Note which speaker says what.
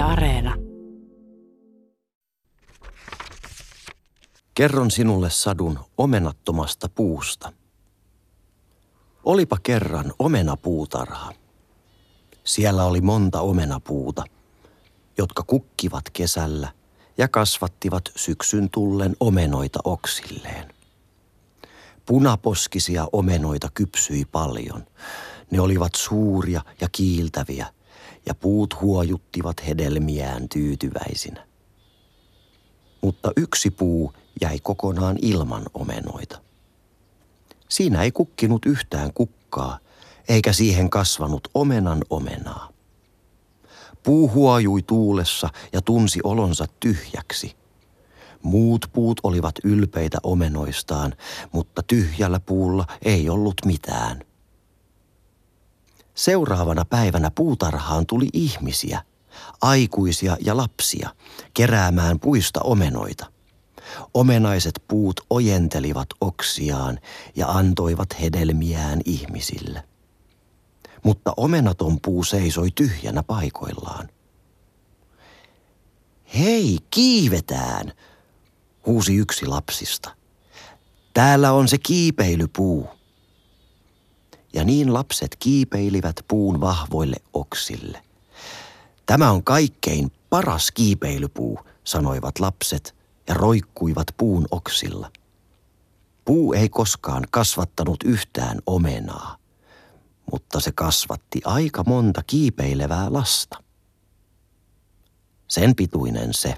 Speaker 1: Areena.
Speaker 2: Kerron sinulle sadun omenattomasta puusta. Olipa kerran omenapuutarha. Siellä oli monta omenapuuta, jotka kukkivat kesällä ja kasvattivat syksyn tullen omenoita oksilleen. Punaposkisia omenoita kypsyi paljon. Ne olivat suuria ja kiiltäviä, ja puut huojuttivat hedelmiään tyytyväisinä. Mutta yksi puu jäi kokonaan ilman omenoita. Siinä ei kukkinut yhtään kukkaa, eikä siihen kasvanut omenan omenaa. Puu huojui tuulessa ja tunsi olonsa tyhjäksi. Muut puut olivat ylpeitä omenoistaan, mutta tyhjällä puulla ei ollut mitään. Seuraavana päivänä puutarhaan tuli ihmisiä, aikuisia ja lapsia, keräämään puista omenoita – Omenaiset puut ojentelivat oksiaan ja antoivat hedelmiään ihmisille. Mutta omenaton puu seisoi tyhjänä paikoillaan. Hei, kiivetään, huusi yksi lapsista. Täällä on se kiipeilypuu. Ja niin lapset kiipeilivät puun vahvoille oksille. Tämä on kaikkein paras kiipeilypuu, sanoivat lapset – ja roikkuivat puun oksilla. Puu ei koskaan kasvattanut yhtään omenaa, mutta se kasvatti aika monta kiipeilevää lasta. Sen pituinen se.